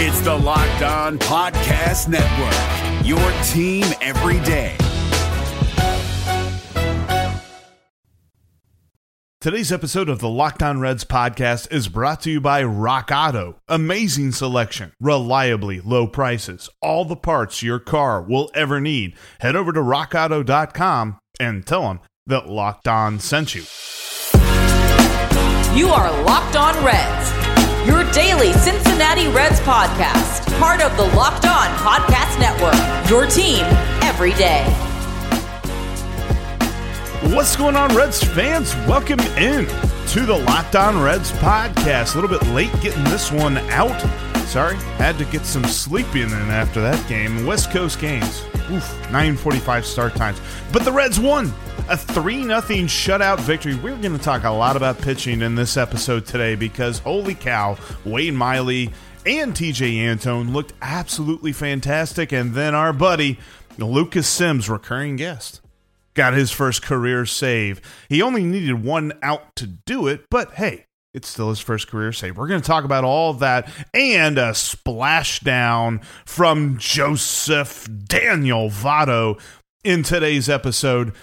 It's the Locked On Podcast Network, your team every day. Today's episode of the Locked On Reds podcast is brought to you by Rock Auto. Amazing selection, reliably low prices, all the parts your car will ever need. Head over to rockauto.com and tell them that Locked On sent you. You are Locked On Reds, your daily Cincinnati Reds podcast, part of the Locked On Podcast Network, your team every day. What's going on, Reds fans? Welcome in to the Locked On Reds podcast. A little bit late getting this one out. Sorry, had to get some sleeping in after that game. West Coast games. Oof, 9:45 start times. But the Reds won a 3 0 shutout victory. We're going to talk a lot about pitching in this episode today because holy cow, Wade Miley and Tejay Antone looked absolutely fantastic. And then our buddy, Lucas Sims, recurring guest, got his first career save. He only needed one out to do it, but hey, it's still his first career save. We're going to talk about all that and a splashdown from Joseph Daniel Votto in today's episode.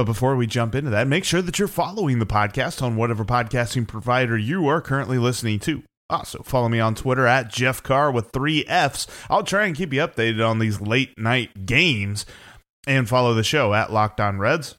But before we jump into that, make sure that you're following the podcast on whatever podcasting provider you are currently listening to. Ah, also, follow me on Twitter at Jeff Carr with three F's. I'll try and keep you updated on these late night games and follow the show at Locked On Reds.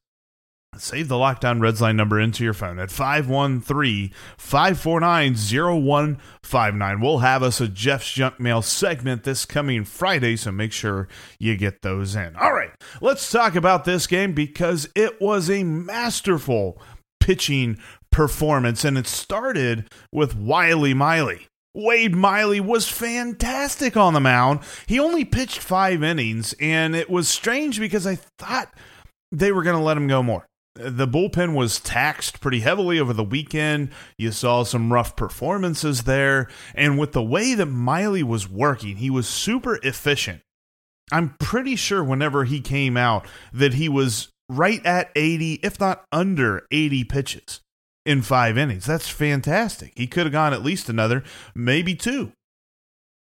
Save the Locked On Reds line number into your phone at 513 549 0159. We'll have us a Jeff's Junk Mail segment this coming Friday, so make sure you get those in. All right, let's talk about this game because it was a masterful pitching performance, and it started with Wiley Miley. Wade Miley was fantastic on the mound. He only pitched five innings, and it was strange because I thought they were going to let him go more. The bullpen was taxed pretty heavily over the weekend. You saw some rough performances there. And with the way that Miley was working, he was super efficient. I'm pretty sure whenever he came out that he was right at 80, if not under 80 pitches in five innings. That's fantastic. He could have gone at least another, maybe two.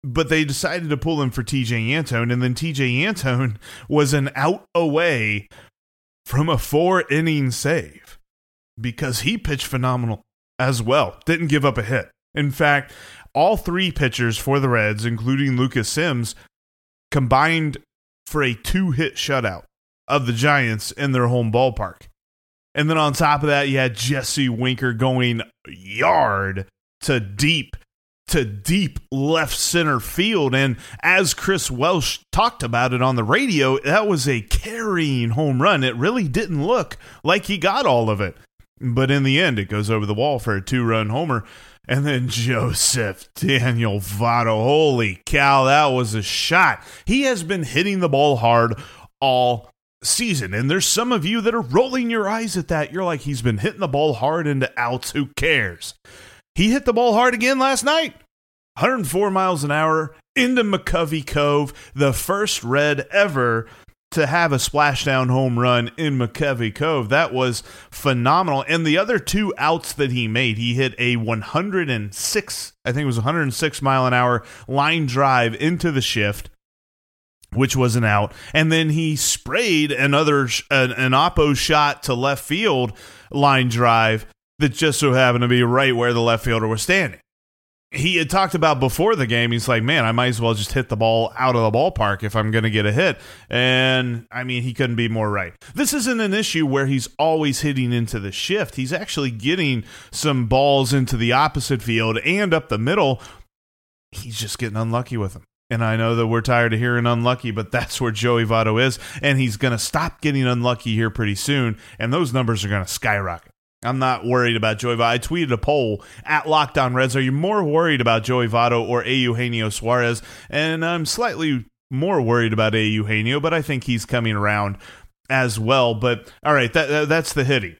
But they decided to pull him for Tejay Antone, and then Tejay Antone was an out away from a four inning save because he pitched phenomenal as well. Didn't give up a hit. In fact, all three pitchers for the Reds, including Lucas Sims, combined for a two hit shutout of the Giants in their home ballpark. And then on top of that, you had Jesse Winker going yard to deep to deep left center field. And as Chris Welsh talked about it on the radio, that was a carrying home run. It really didn't look like he got all of it. But in the end, it goes over the wall for a two run homer. And then Joseph Daniel Votto. Holy cow, that was a shot. He has been hitting the ball hard all season. And there's some of you that are rolling your eyes at that. You're like, he's been hitting the ball hard into outs. Who cares? He hit the ball hard again last night. 104 miles an hour into McCovey Cove, the first Red ever to have a splashdown home run in McCovey Cove. That was phenomenal. And the other two outs that he made, he hit a 106, I think it was 106 mile an hour line drive into the shift which was an out, and then he sprayed another an, an oppo shot to left field line drive that just so happened to be right where the left fielder was standing. He had talked about before the game. He's like, "Man, I might as well just hit the ball out of the ballpark if I'm going to get a hit." And I mean, he couldn't be more right. This isn't an issue where he's always hitting into the shift. He's actually getting some balls into the opposite field and up the middle. He's just getting unlucky with them. And I know that we're tired of hearing unlucky, but that's where Joey Votto is. And he's going to stop getting unlucky here pretty soon. And those numbers are going to skyrocket. I'm not worried about Joey Votto. I tweeted a poll at Locked On Reds. Are you more worried about Joey Votto or A. Eugenio Suarez? And I'm slightly more worried about A. Eugenio, but I think he's coming around as well. But all right, that, that's the hitting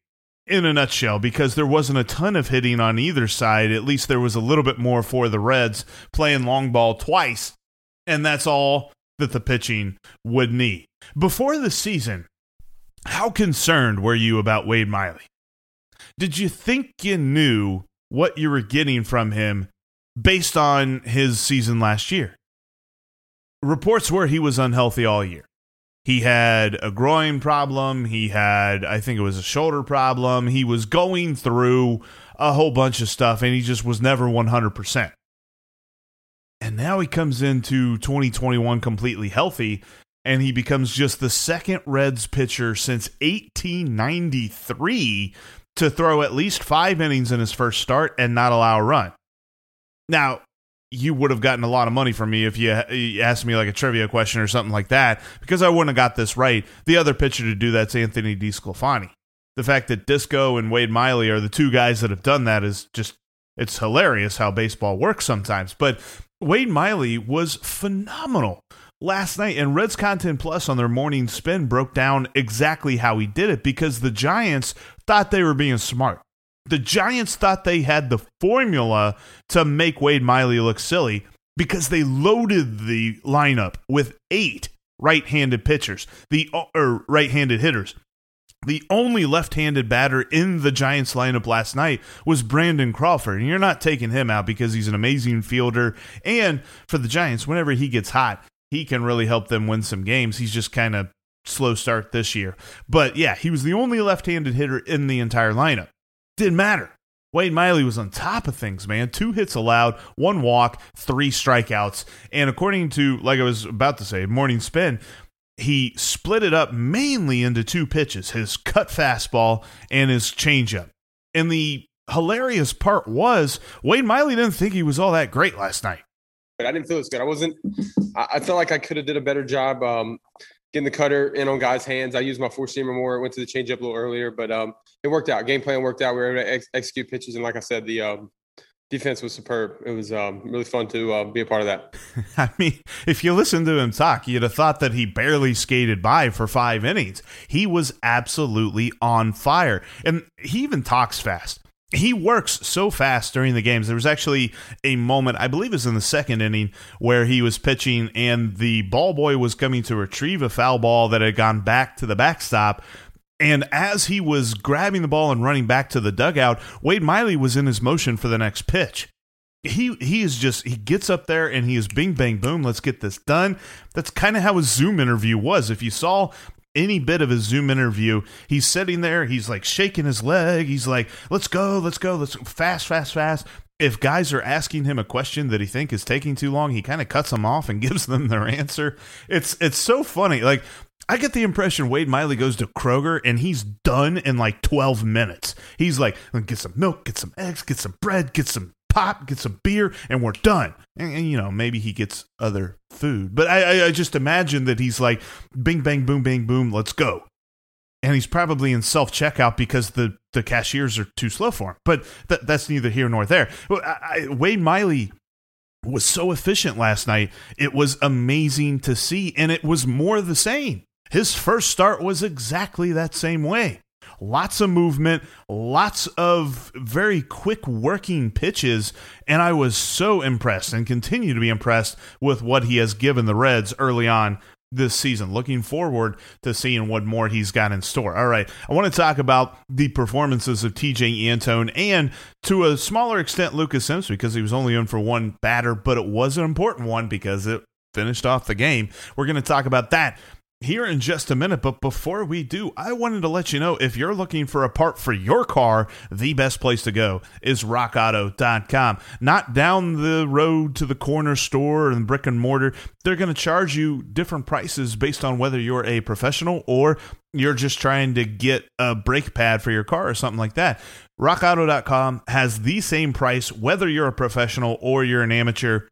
in a nutshell because there wasn't a ton of hitting on either side. At least there was a little bit more for the Reds playing long ball twice and that's all that the pitching would need. Before the season, how concerned were you about Wade Miley? Did you think you knew what you were getting from him based on his season last year. Reports were he was unhealthy all year. He had a groin problem. He had, I think it was a shoulder problem. He was going through a whole bunch of stuff and he just was never 100%. And now he comes into 2021 completely healthy and he becomes just the second Reds pitcher since 1893 to throw at least five innings in his first start and not allow a run. Now, you would have gotten a lot of money from me if you asked me like a trivia question or something like that because I wouldn't have got this right. The other pitcher to do that's Anthony DeSclafani. The fact that Disco and Wade Miley are the two guys that have done that is just it's hilarious how baseball works sometimes. But Wade Miley was phenomenal last night, and Reds Content Plus on their morning spin broke down exactly how he did it because the Giants thought they were being smart. The Giants thought they had the formula to make Wade Miley look silly because they loaded the lineup with eight right-handed pitchers, the or right-handed hitters. The only left-handed batter in the Giants lineup last night was Brandon Crawford, and you're not taking him out because he's an amazing fielder. And for the Giants, whenever he gets hot, he can really help them win some games. He's just kind of slow start this year. But yeah, he was the only left-handed hitter in the entire lineup. Didn't matter. Wade Miley was on top of things, man. Two hits allowed, one walk, three strikeouts. And according to, like I was about to say, Morning Spin, he split it up mainly into two pitches his cut fastball and his changeup. And the hilarious part was Wade Miley didn't think he was all that great last night. But I didn't feel as good. I wasn't. I, felt like I could have did a better job um, getting the cutter in on guys' hands. I used my four seamer more. Went to the changeup a little earlier, but um, it worked out. Game plan worked out. We were able to ex- execute pitches, and like I said, the um, defense was superb. It was um, really fun to uh, be a part of that. I mean, if you listen to him talk, you'd have thought that he barely skated by for five innings. He was absolutely on fire, and he even talks fast he works so fast during the games. There was actually a moment, I believe it was in the second inning, where he was pitching and the ball boy was coming to retrieve a foul ball that had gone back to the backstop. And as he was grabbing the ball and running back to the dugout, Wade Miley was in his motion for the next pitch. He he is just he gets up there and he is bing bang boom let's get this done. That's kind of how his Zoom interview was. If you saw any bit of his Zoom interview, he's sitting there, he's like shaking his leg. He's like, let's go, let's go, let's fast, fast, fast. If guys are asking him a question that he think is taking too long, he kind of cuts them off and gives them their answer. It's it's so funny. Like I get the impression Wade Miley goes to Kroger and he's done in like 12 minutes. He's like, get some milk, get some eggs, get some bread, get some pop, get some beer, and we're done. And, and you know, maybe he gets other food, but I, I, I just imagine that he's like, bing, bang, boom, bang, boom, let's go. And he's probably in self checkout because the, the cashiers are too slow for him. But th- that's neither here nor there. I, I, Wade Miley was so efficient last night. It was amazing to see, and it was more the same. His first start was exactly that same way lots of movement, lots of very quick working pitches, and I was so impressed and continue to be impressed with what he has given the Reds early on this season. Looking forward to seeing what more he's got in store. All right, I want to talk about the performances of Tejay Antone and to a smaller extent Lucas Sims because he was only in for one batter, but it was an important one because it finished off the game. We're going to talk about that here in just a minute. But before we do, I wanted to let you know if you're looking for a part for your car, the best place to go is rockauto.com. Not down the road to the corner store and brick and mortar. They're going to charge you different prices based on whether you're a professional or you're just trying to get a brake pad for your car or something like that. RockAuto.com has the same price whether you're a professional or you're an amateur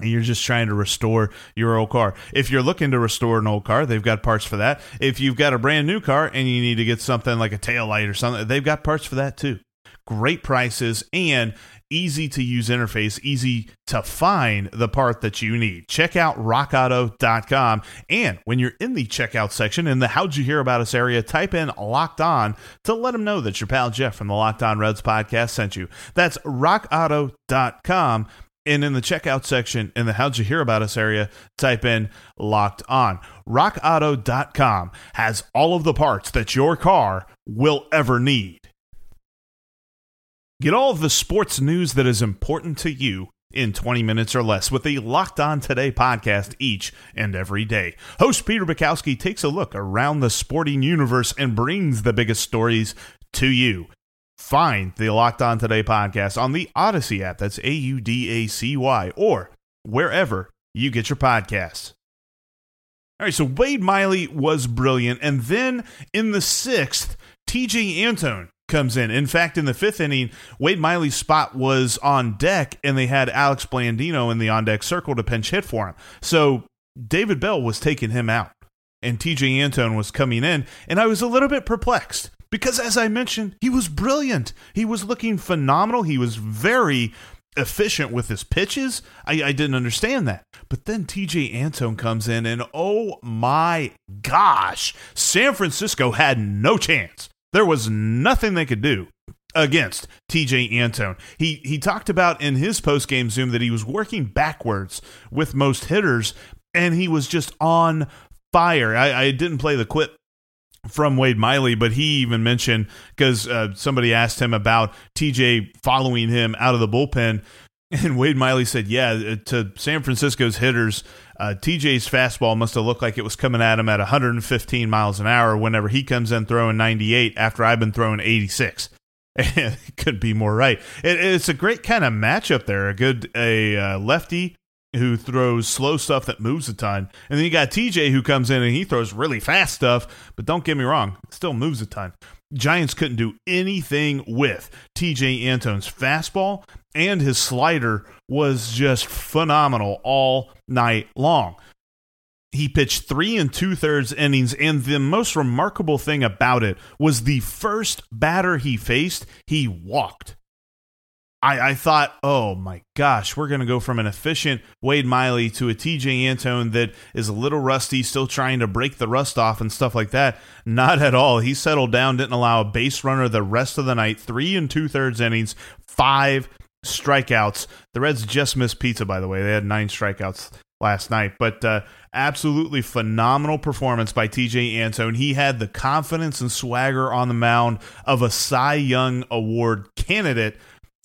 you're just trying to restore your old car. If you're looking to restore an old car, they've got parts for that. If you've got a brand new car and you need to get something like a tail light or something, they've got parts for that too. Great prices and easy to use interface, easy to find the part that you need. Check out rockauto.com. And when you're in the checkout section in the How'd You Hear About Us area, type in locked on to let them know that your pal Jeff from the Locked On Reds podcast sent you. That's rockauto.com. And in the checkout section in the How'd You Hear About Us area, type in locked on. RockAuto.com has all of the parts that your car will ever need. Get all of the sports news that is important to you in 20 minutes or less with the Locked On Today podcast each and every day. Host Peter Bukowski takes a look around the sporting universe and brings the biggest stories to you. Find the Locked On Today podcast on the Audacy app. That's A U D A C Y or wherever you get your podcasts. All right, so Wade Miley was brilliant. And then in the sixth, Tejay Antone comes in. In fact, in the fifth inning, Wade Miley's spot was on deck, and they had Alex Blandino in the on deck circle to pinch hit for him. So David Bell was taking him out, and Tejay Antone was coming in, and I was a little bit perplexed because, as I mentioned, he was brilliant. He was looking phenomenal. He was very efficient with his pitches. I, I didn't understand that. But then Tejay Antone comes in, and oh my gosh, San Francisco had no chance. There was nothing they could do against Tejay Antone. He he talked about in his post game Zoom that he was working backwards with most hitters, and he was just on fire. I, I didn't play the clip from Wade Miley, but he even mentioned because uh, somebody asked him about Tejay following him out of the bullpen. And Wade Miley said, Yeah, uh, to San Francisco's hitters, uh, Tejay's fastball must have looked like it was coming at him at 115 miles an hour whenever he comes in throwing 98 after I've been throwing 86. it could be more right. It, it's a great kind of matchup there. A good a uh, lefty who throws slow stuff that moves a ton. And then you got Tejay who comes in and he throws really fast stuff, but don't get me wrong, still moves a ton. Giants couldn't do anything with Tejay Antone's fastball, and his slider was just phenomenal all night long. He pitched three and two thirds innings, and the most remarkable thing about it was the first batter he faced, he walked. I, I thought, oh my gosh, we're going to go from an efficient Wade Miley to a Tejay Antone that is a little rusty, still trying to break the rust off and stuff like that. Not at all. He settled down, didn't allow a base runner the rest of the night, three and two thirds innings, five strikeouts. The Reds just missed pizza, by the way. They had nine strikeouts last night, but uh, absolutely phenomenal performance by Tejay Antone. He had the confidence and swagger on the mound of a Cy Young Award candidate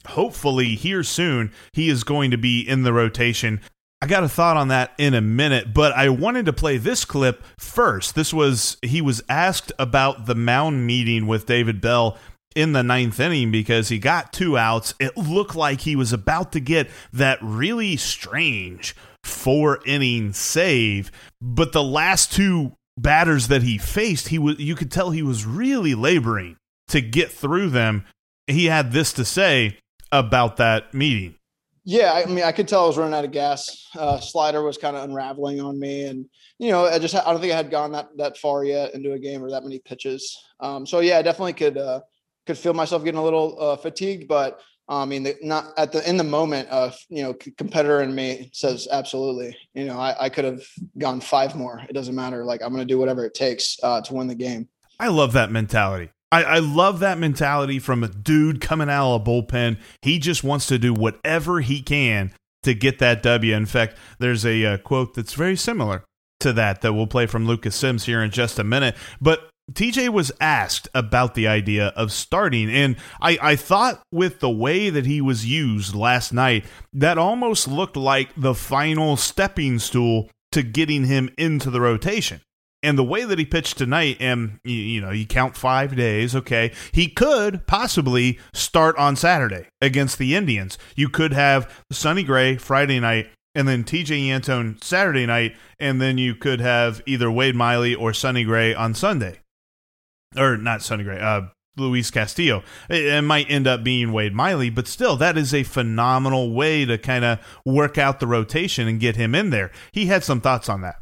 hopefully here soon he is going to be in the rotation. I got a thought on that in a minute, but I wanted to play this clip first. This was he was asked about the mound meeting with David Bell in the ninth inning because he got two outs. It looked like he was about to get that really strange four inning save, but the last two batters that he faced, he was you could tell he was really laboring to get through them. He had this to say about that meeting. Yeah, I mean, I could tell I was running out of gas. Uh, slider was kind of unraveling on me, and you know, I just I don't think I had gone that that far yet into a game or that many pitches. Um, so yeah, I definitely could uh, could feel myself getting a little uh, fatigued, but I mean, the, not at the in the moment, uh, you know, competitor in me says absolutely. You know, I, I could have gone five more. It doesn't matter. Like I'm going to do whatever it takes uh, to win the game. I love that mentality. I, I, love that mentality from a dude coming out of a bullpen. He just wants to do whatever he can to get that W. In fact, there's a, uh, quote that's very similar to that that we'll play from Lucas Sims here in just a minute. But Tejay was asked about the idea of starting, and I, I thought with the way that he was used last night, that almost looked like the final stepping stool to getting him into the rotation. And the way that he pitched tonight, and you, you know, you count five days, okay, he could possibly start on Saturday against the Indians. You could have Sonny Gray Friday night and then Tejay Antone Saturday night, and then you could have either Wade Miley or Sonny Gray on Sunday. Or not Sonny Gray, uh, Luis Castillo. It, might end up being Wade Miley, but still, that is a phenomenal way to kind of work out the rotation and get him in there. He had some thoughts on that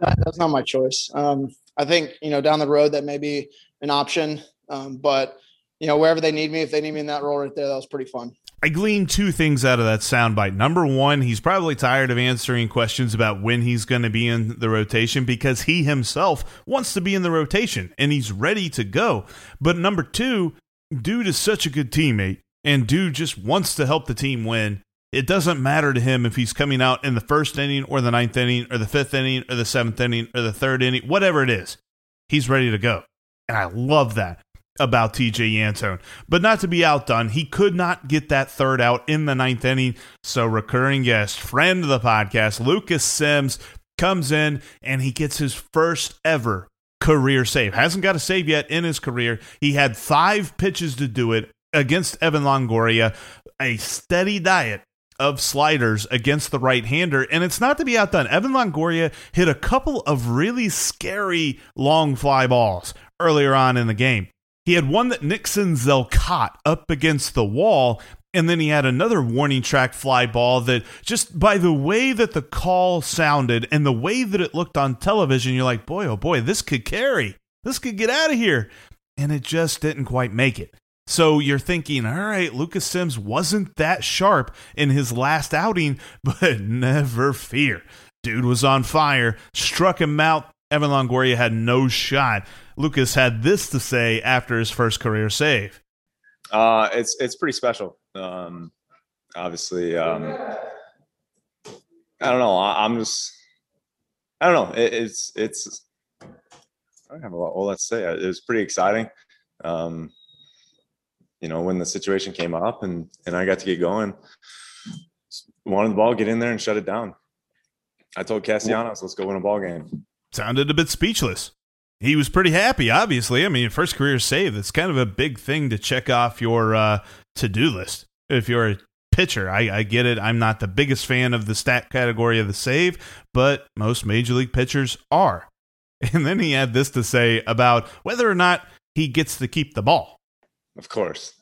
that's not my choice. Um, I think you know down the road that may be an option, um, but you know wherever they need me, if they need me in that role right there, that was pretty fun. I gleaned two things out of that soundbite. Number one, he's probably tired of answering questions about when he's going to be in the rotation because he himself wants to be in the rotation and he's ready to go. But number two, dude is such a good teammate and dude just wants to help the team win. It doesn't matter to him if he's coming out in the first inning or the ninth inning or the fifth inning or the seventh inning or the third inning, whatever it is. He's ready to go. And I love that. about Tejay Antone. But not to be outdone, he could not get that third out in the ninth inning. So, recurring guest, friend of the podcast, Lucas Sims, comes in and he gets his first ever career save. Hasn't got a save yet in his career. He had five pitches to do it against Evan Longoria, a steady diet of sliders against the right hander. And it's not to be outdone. Evan Longoria hit a couple of really scary long fly balls earlier on in the game. He had one that Nick Senzel caught up against the wall, and then he had another warning track fly ball that just by the way that the call sounded and the way that it looked on television, you're like, boy, oh boy, this could carry. This could get out of here. And it just didn't quite make it. So you're thinking, all right, Lucas Sims wasn't that sharp in his last outing, but never fear. Dude was on fire, struck him out. Evan Longoria had no shot. Lucas had this to say after his first career save. Uh, it's it's pretty special. Um, obviously, um, I don't know. I, am just, I don't know. It, it's it's. I don't have a lot, lot to say. It was pretty exciting. Um, you know, when the situation came up and and I got to get going, wanted the ball, get in there and shut it down. I told Castellanos, let's go win a ball game. Sounded a bit speechless. He was pretty happy, obviously. I mean, first career save, it's kind of a big thing to check off your uh, to do list. If you're a pitcher, I, I get it. I'm not the biggest fan of the stat category of the save, but most major league pitchers are. And then he had this to say about whether or not he gets to keep the ball. Of course.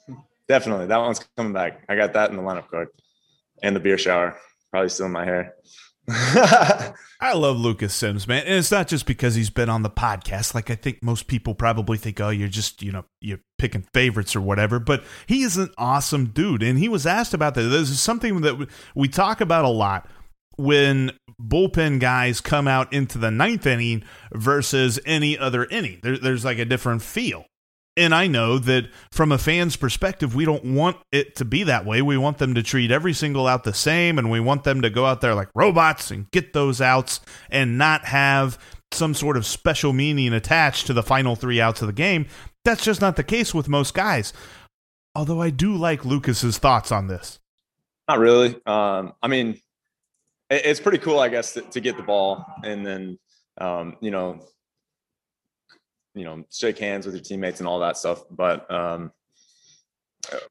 Definitely. That one's coming back. I got that in the lineup card and the beer shower. Probably still in my hair. I love Lucas Sims, man. And it's not just because he's been on the podcast. Like I think most people probably think, oh, you're just, you know, you're picking favorites or whatever. But he is an awesome dude. And he was asked about that. This is something that we talk about a lot when bullpen guys come out into the ninth inning versus any other inning. There, there's like a different feel. And I know that from a fan's perspective, we don't want it to be that way. We want them to treat every single out the same, and we want them to go out there like robots and get those outs and not have some sort of special meaning attached to the final three outs of the game. That's just not the case with most guys. Although I do like Lucas's thoughts on this. Not really. Um, I mean, it's pretty cool, I guess, to, to get the ball and then, um, you know, you know shake hands with your teammates and all that stuff. But um,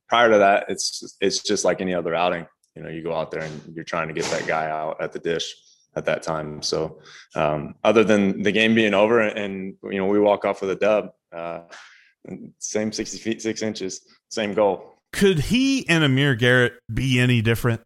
prior to that it's it's just like any other outing. You know you go out there and you're trying to get that guy out at the dish at that time. So um, other than the game being over and you know we walk off with a dub uh, same 60 feet 6 inches same goal. Could he and amir garrett be any different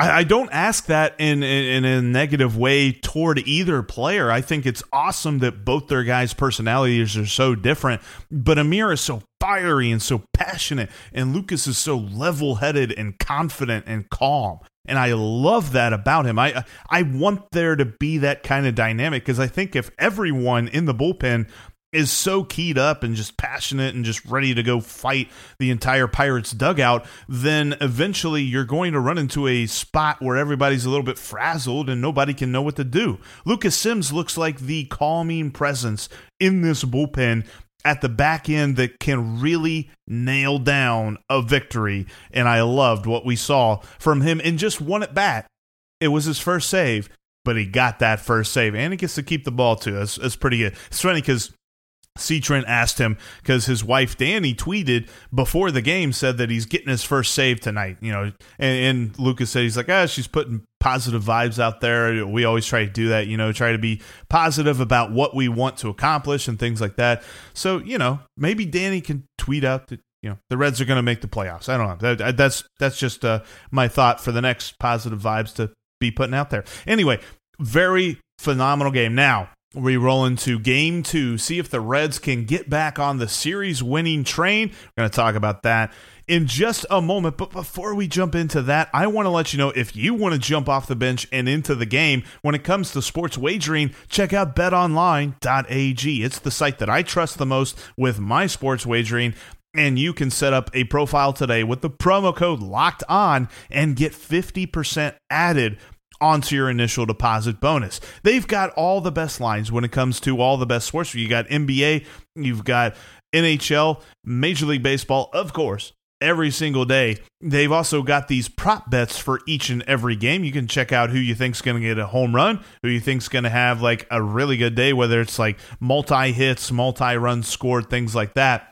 I, I don't ask that in, in, in a negative way toward either player. I think it's awesome that both their guys' personalities are so different. But Amir is so fiery and so passionate, and Lucas is so level-headed and confident and calm. And I love that about him. I I want there to be that kind of dynamic because I think if everyone in the bullpen is so keyed up and just passionate and just ready to go fight the entire Pirates dugout, then eventually you're going to run into a spot where everybody's a little bit frazzled and nobody can know what to do. Lucas Sims looks like the calming presence in this bullpen at the back end that can really nail down a victory. And I loved what we saw from him in just one at bat. It was his first save, but he got that first save and he gets to keep the ball too. That's, that's pretty good. It's funny because C. Trent asked him because his wife Danny tweeted before the game said that he's getting his first save tonight. You know, and, and Lucas said he's like, ah, she's putting positive vibes out there. We always try to do that. You know, try to be positive about what we want to accomplish and things like that. So you know, maybe Danny can tweet out that you know the Reds are going to make the playoffs. I don't know. That, that's that's just uh, my thought for the next positive vibes to be putting out there. Anyway, very phenomenal game. Now we roll into game two, see if the Reds can get back on the series winning train. We're going to talk about that in just a moment. But before we jump into that, I want to let you know if you want to jump off the bench and into the game when it comes to sports wagering, check out betonline.ag. It's the site that I trust the most with my sports wagering. And you can set up a profile today with the promo code locked on and get 50% added onto your initial deposit bonus. They've got all the best lines when it comes to all the best sports. You got NBA, you've got NHL, Major League Baseball, of course, every single day. They've also got these prop bets for each and every game. You can check out who you think's going to get a home run, who you think's going to have like a really good day, whether it's like multi hits, multi runs scored, things like that.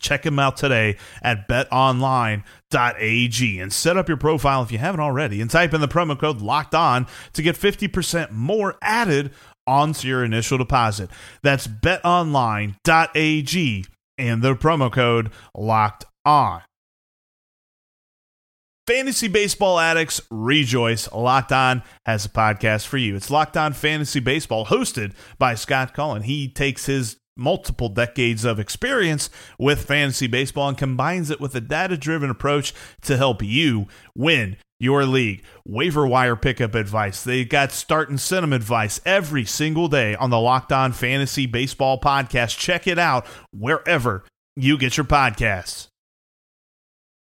Check them out today at betonline.ag and set up your profile if you haven't already and type in the promo code locked on to get 50% more added onto your initial deposit. That's betonline.ag and the promo code locked on. Fantasy baseball addicts rejoice. Locked On has a podcast for you. It's Locked On Fantasy Baseball, hosted by Scott Cullen. He takes his multiple decades of experience with fantasy baseball and combines it with a data driven approach to help you win your league. Waiver wire pickup advice. They got start and sit advice every single day on the Locked On Fantasy Baseball podcast. Check it out wherever you get your podcasts.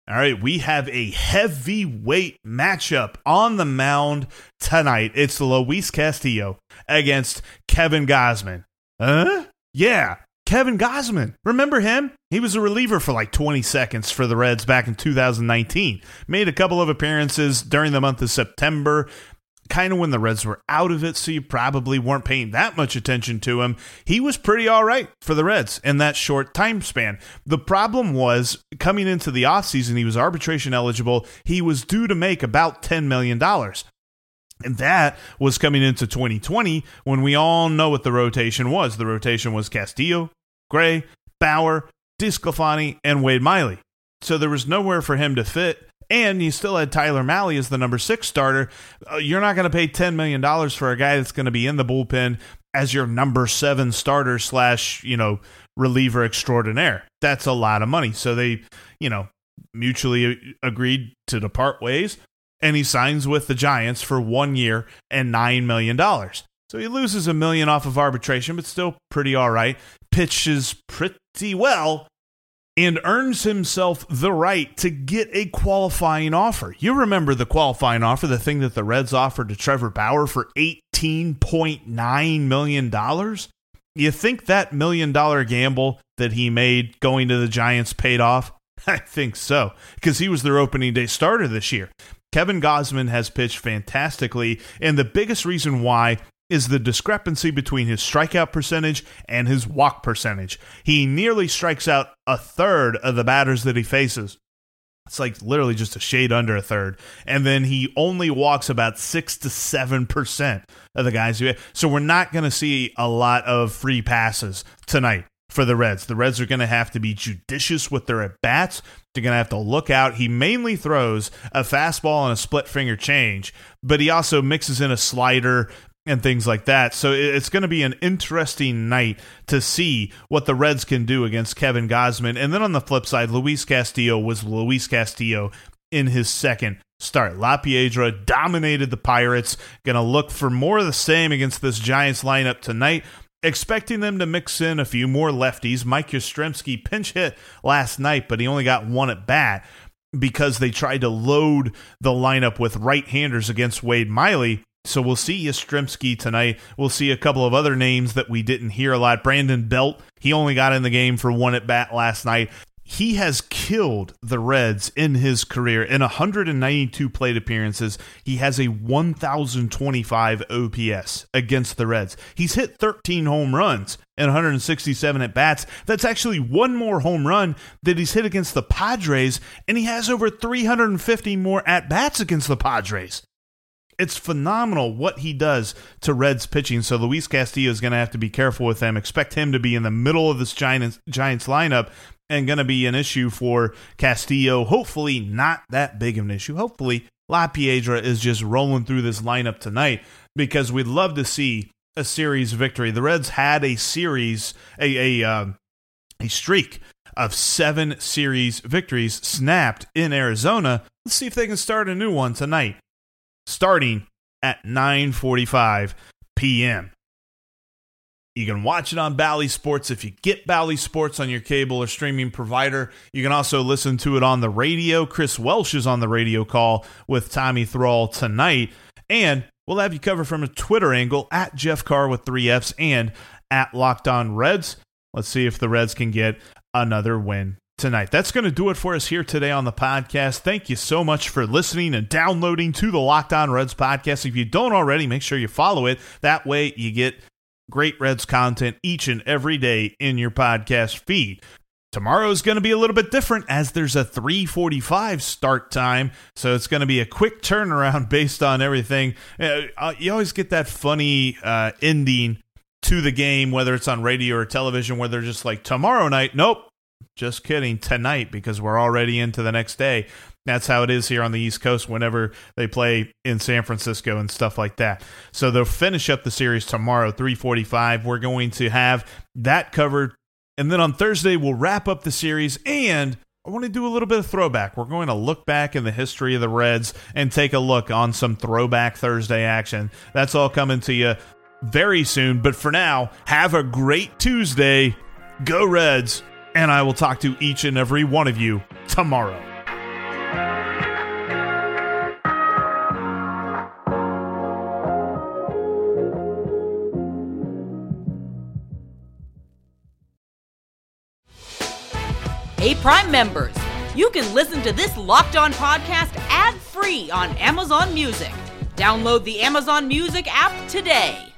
All right, we have a heavyweight matchup on the mound tonight. It's Luis Castillo against Kevin Gausman. Huh? Yeah, Kevin Gausman. Remember him? He was a reliever for like 20 seconds for the Reds back in 2019. Made a couple of appearances during the month of September kind of when the Reds were out of it, so you probably weren't paying that much attention to him. He was pretty all right for the Reds in that short time span. The problem was coming into the offseason, he was arbitration eligible. He was due to make about $10 million. And that was coming into 2020 when we all know what the rotation was. The rotation was Castillo, Gray, Bauer, DeSclafani, and Wade Miley. So there was nowhere for him to fit and you still had Tyler Mahle as the number six starter. Uh, you're not going to pay $10 million for a guy that's going to be in the bullpen as your number seven starter slash, you know, reliever extraordinaire. That's a lot of money. So they, you know, mutually agreed to depart ways. And he signs with the Giants for one year and $9 million. So he loses a million off of arbitration, but still pretty all right. Pitches pretty well and earns himself the right to get a qualifying offer. You remember the qualifying offer, the thing that the Reds offered to Trevor Bauer for $18.9 million? You think that million dollar gamble that he made going to the Giants paid off? I think so, because he was their opening day starter this year. Kevin Gausman has pitched fantastically, and the biggest reason why is the discrepancy between his strikeout percentage and his walk percentage. He nearly strikes out a third of the batters that he faces. It's like literally just a shade under a third. And then he only walks about 6 to 7% of the guys. So we're not going to see a lot of free passes tonight for the Reds. The Reds are going to have to be judicious with their at bats. They're going to have to look out. He mainly throws a fastball and a split finger change, but he also mixes in a slider, and things like that. So it's going to be an interesting night to see what the Reds can do against Kevin Gausman. And then on the flip side, Luis Castillo was Luis Castillo in his second start. La Piedra dominated the Pirates. Going to look for more of the same against this Giants lineup tonight. Expecting them to mix in a few more lefties. Mike Yastrzemski pinch hit last night, but he only got one at bat because they tried to load the lineup with right handers against Wade Miley. So we'll see Yastrzemski tonight. We'll see a couple of other names that we didn't hear a lot. Brandon Belt, he only got in the game for one at bat last night. He has killed the Reds in his career. In 192 plate appearances, he has a 1,025 OPS against the Reds. He's hit 13 home runs and 167 at bats. That's actually one more home run that he's hit against the Padres, and he has over 350 more at bats against the Padres it's phenomenal what he does to Reds pitching. So Luis Castillo is going to have to be careful with them. Expect him to be in the middle of this Giants Giants lineup and going to be an issue for Castillo. Hopefully, not that big of an issue. Hopefully, La Piedra is just rolling through this lineup tonight because we'd love to see a series victory. The Reds had a series, a a uh, a streak of seven series victories snapped in Arizona. Let's see if they can start a new one tonight starting at 9:45 p.m. You can watch it on Bally Sports if you get Bally Sports on your cable or streaming provider. You can also listen to it on the radio. Chris Welsh is on the radio call with Tommy Thrall tonight. And we'll have you covered from a Twitter angle at Jeff Carr with three F's and at Locked On Reds. let's see if the Reds can get another win tonight. That's going to do it for us here today on the podcast. Thank you so much for listening and downloading to the Locked On Reds podcast. If you don't already, make sure you follow it. That way you get great Reds content each and every day in your podcast feed. Tomorrow is going to be a little bit different as there's a 3:45 start time, so it's going to be a quick turnaround based on everything. Uh, you always get that funny uh, ending to the game, whether it's on radio or television, where they're just like, tomorrow night, nope, just kidding, tonight, because we're already into the next day. That's how it is here on the East Coast whenever they play in San Francisco and stuff like that. So they'll finish up the series tomorrow, 345. We're going to have that covered. And then on Thursday, we'll wrap up the series and I want to do a little bit of throwback. We're going to look back in the history of the Reds and take a look on some throwback Thursday action. That's all coming to you very soon. But for now, have a great Tuesday. Go Reds. And I will talk to each and every one of you tomorrow. Hey, Prime members, you can listen to this locked on podcast ad free on Amazon Music. Download the Amazon Music app today.